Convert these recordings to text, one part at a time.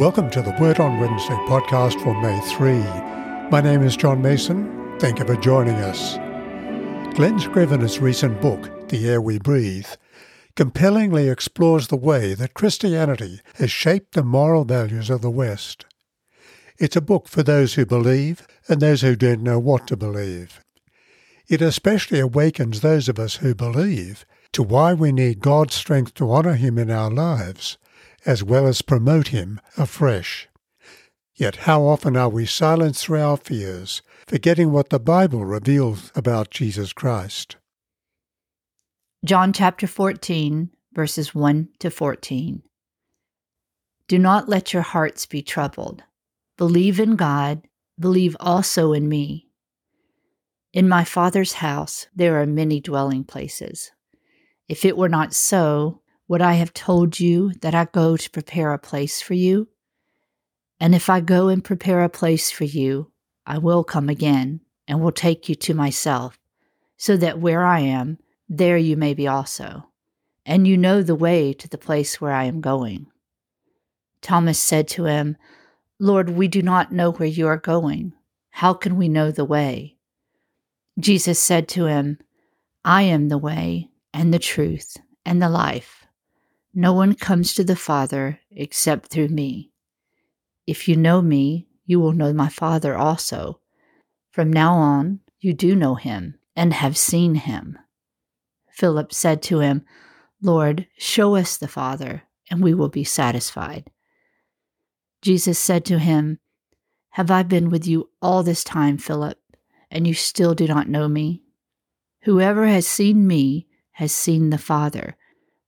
Welcome to the Word on Wednesday podcast for May 3. My name is John Mason. Thank you for joining us. Glen Scrivener's recent book, The Air We Breathe, compellingly explores the way that Christianity has shaped the moral values of the West. It's a book for those who believe and those who don't know what to believe. It especially awakens those of us who believe to why we need God's strength to honour Him in our lives as well as promote him afresh. Yet how often are we silenced through our fears, forgetting what the Bible reveals about Jesus Christ? John chapter 14, verses 1 to 14. Do not let your hearts be troubled. Believe in God, believe also in me. In my Father's house there are many dwelling places. If it were not so, would I have told you that I go to prepare a place for you? And if I go and prepare a place for you, I will come again and will take you to myself, so that where I am, there you may be also. And you know the way to the place where I am going. Thomas said to him, Lord, we do not know where you are going. How can we know the way? Jesus said to him, I am the way and the truth and the life. No one comes to the Father except through me. If you know me, you will know my Father also. From now on, you do know him and have seen him. Philip said to him, Lord, show us the Father, and we will be satisfied. Jesus said to him, Have I been with you all this time, Philip, and you still do not know me? Whoever has seen me has seen the Father.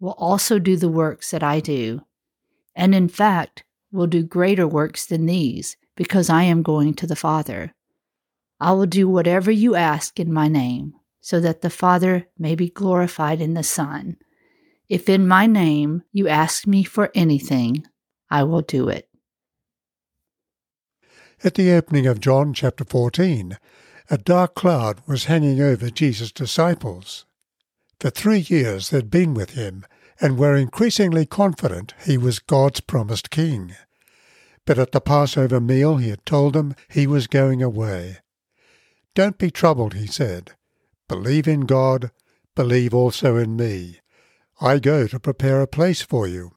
will also do the works that I do, and in fact will do greater works than these, because I am going to the Father. I will do whatever you ask in my name, so that the Father may be glorified in the Son. If in my name you ask me for anything, I will do it. At the opening of John chapter 14, a dark cloud was hanging over Jesus' disciples. For three years they'd been with him and were increasingly confident he was God's promised king. But at the Passover meal he had told them he was going away. Don't be troubled, he said. Believe in God, believe also in me. I go to prepare a place for you.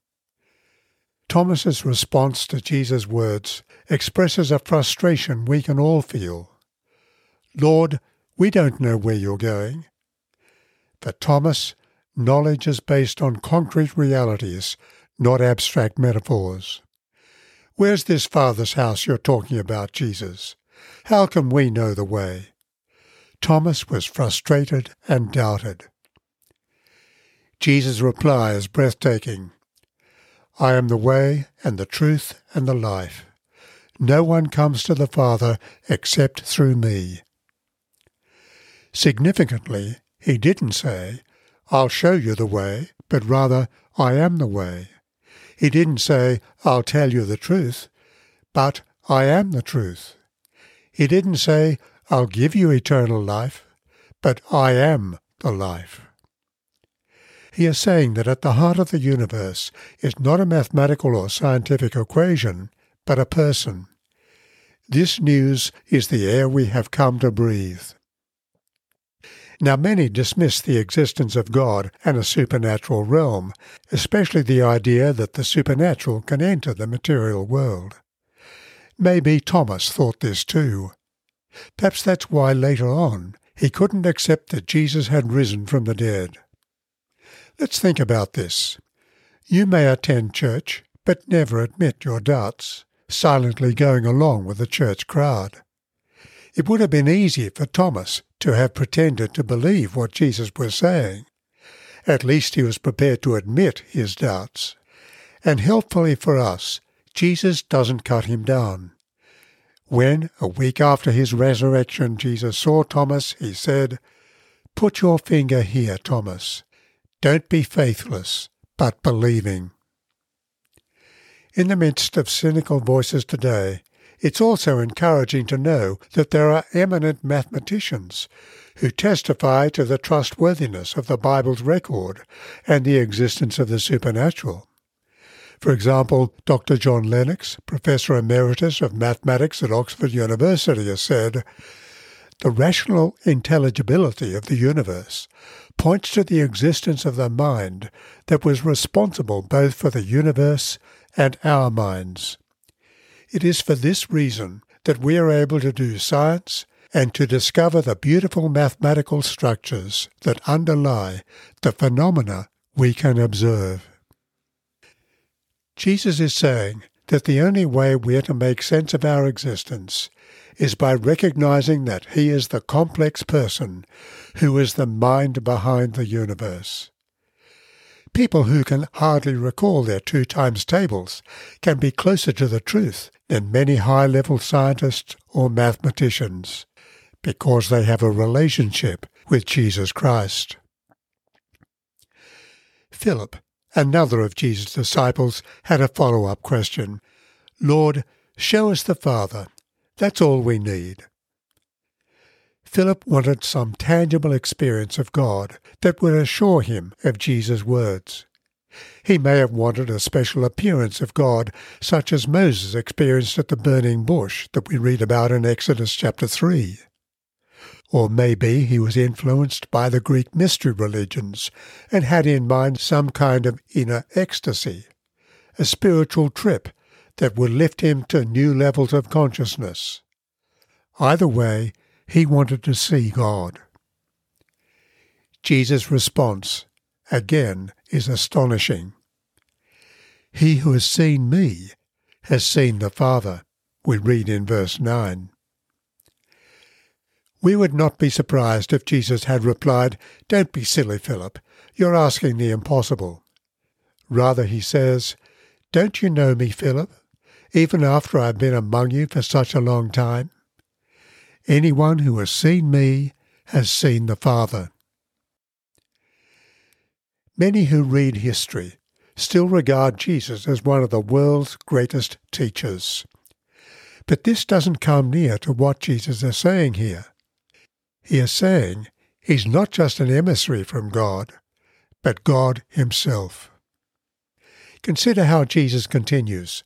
Thomas's response to Jesus' words expresses a frustration we can all feel. Lord, we don't know where you're going. For Thomas, knowledge is based on concrete realities, not abstract metaphors. Where's this Father's house you're talking about, Jesus? How can we know the way? Thomas was frustrated and doubted. Jesus' reply is breathtaking. I am the way and the truth and the life. No one comes to the Father except through me. Significantly, he didn't say, I'll show you the way, but rather, I am the way. He didn't say, I'll tell you the truth, but I am the truth. He didn't say, I'll give you eternal life, but I am the life. He is saying that at the heart of the universe is not a mathematical or scientific equation, but a person. This news is the air we have come to breathe. Now, many dismiss the existence of God and a supernatural realm, especially the idea that the supernatural can enter the material world. Maybe Thomas thought this too. Perhaps that's why later on he couldn't accept that Jesus had risen from the dead. Let's think about this. You may attend church, but never admit your doubts, silently going along with the church crowd. It would have been easy for Thomas to have pretended to believe what Jesus was saying. At least he was prepared to admit his doubts. And helpfully for us, Jesus doesn't cut him down. When, a week after his resurrection, Jesus saw Thomas, he said, Put your finger here, Thomas. Don't be faithless, but believing. In the midst of cynical voices today, it's also encouraging to know that there are eminent mathematicians who testify to the trustworthiness of the Bible's record and the existence of the supernatural. For example, Dr. John Lennox, Professor Emeritus of Mathematics at Oxford University, has said, The rational intelligibility of the universe points to the existence of the mind that was responsible both for the universe and our minds. It is for this reason that we are able to do science and to discover the beautiful mathematical structures that underlie the phenomena we can observe. Jesus is saying that the only way we are to make sense of our existence is by recognizing that He is the complex person who is the mind behind the universe. People who can hardly recall their two times tables can be closer to the truth than many high level scientists or mathematicians because they have a relationship with Jesus Christ. Philip, another of Jesus' disciples, had a follow up question Lord, show us the Father. That's all we need. Philip wanted some tangible experience of God that would assure him of Jesus' words. He may have wanted a special appearance of God, such as Moses experienced at the burning bush that we read about in Exodus chapter 3. Or maybe he was influenced by the Greek mystery religions and had in mind some kind of inner ecstasy, a spiritual trip that would lift him to new levels of consciousness. Either way, he wanted to see God. Jesus' response, again, is astonishing. He who has seen me has seen the Father, we read in verse 9. We would not be surprised if Jesus had replied, Don't be silly, Philip. You're asking the impossible. Rather, he says, Don't you know me, Philip, even after I've been among you for such a long time? Anyone who has seen me has seen the Father. Many who read history still regard Jesus as one of the world's greatest teachers. But this doesn't come near to what Jesus is saying here. He is saying he's not just an emissary from God, but God himself. Consider how Jesus continues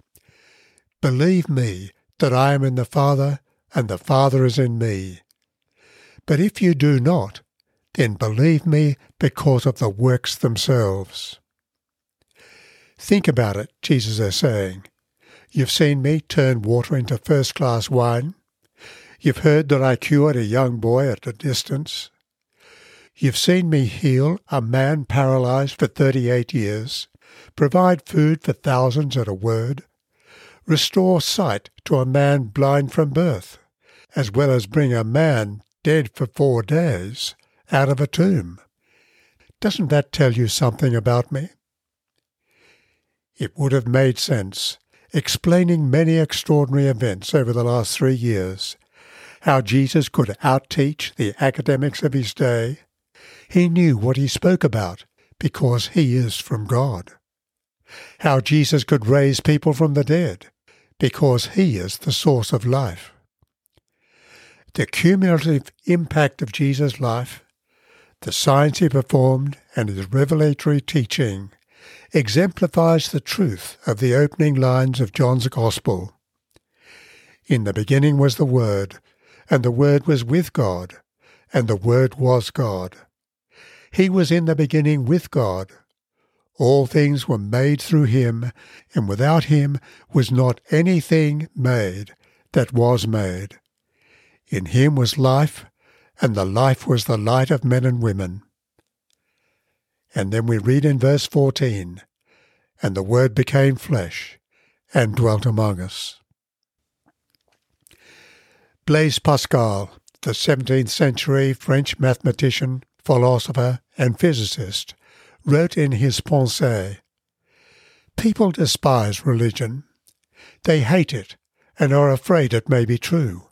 Believe me that I am in the Father and the Father is in me. But if you do not, then believe me because of the works themselves. Think about it, Jesus is saying. You've seen me turn water into first class wine. You've heard that I cured a young boy at a distance. You've seen me heal a man paralyzed for 38 years, provide food for thousands at a word, restore sight to a man blind from birth, as well as bring a man dead for four days out of a tomb. Doesn't that tell you something about me? It would have made sense, explaining many extraordinary events over the last three years, how Jesus could outteach the academics of his day. He knew what he spoke about because he is from God. How Jesus could raise people from the dead because he is the source of life. The cumulative impact of Jesus' life, the science he performed, and his revelatory teaching exemplifies the truth of the opening lines of John's Gospel. In the beginning was the Word, and the Word was with God, and the Word was God. He was in the beginning with God. All things were made through him, and without him was not anything made that was made. In him was life, and the life was the light of men and women. And then we read in verse 14, And the Word became flesh and dwelt among us. Blaise Pascal, the 17th century French mathematician, philosopher, and physicist, wrote in his Pensées People despise religion. They hate it and are afraid it may be true.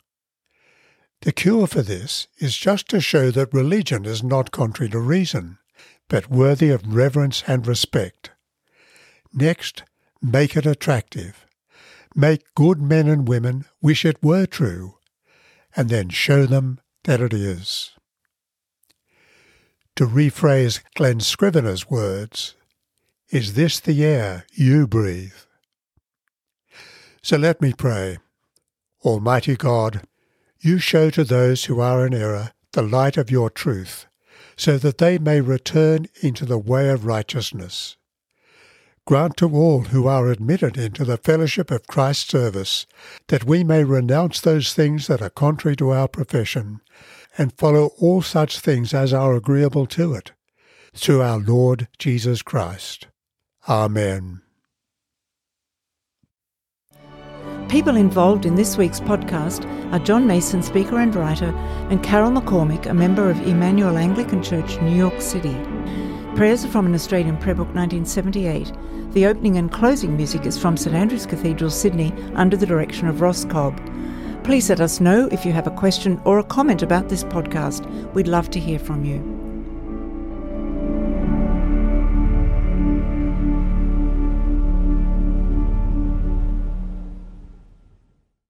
The cure for this is just to show that religion is not contrary to reason, but worthy of reverence and respect. Next, make it attractive. Make good men and women wish it were true, and then show them that it is. To rephrase Glen Scrivener's words, is this the air you breathe? So let me pray. Almighty God, you show to those who are in error the light of your truth, so that they may return into the way of righteousness. Grant to all who are admitted into the fellowship of Christ's service that we may renounce those things that are contrary to our profession, and follow all such things as are agreeable to it, through our Lord Jesus Christ. Amen. People involved in this week's podcast are John Mason, speaker and writer, and Carol McCormick, a member of Emmanuel Anglican Church, New York City. Prayers are from an Australian prayer book 1978. The opening and closing music is from St Andrew's Cathedral, Sydney, under the direction of Ross Cobb. Please let us know if you have a question or a comment about this podcast. We'd love to hear from you.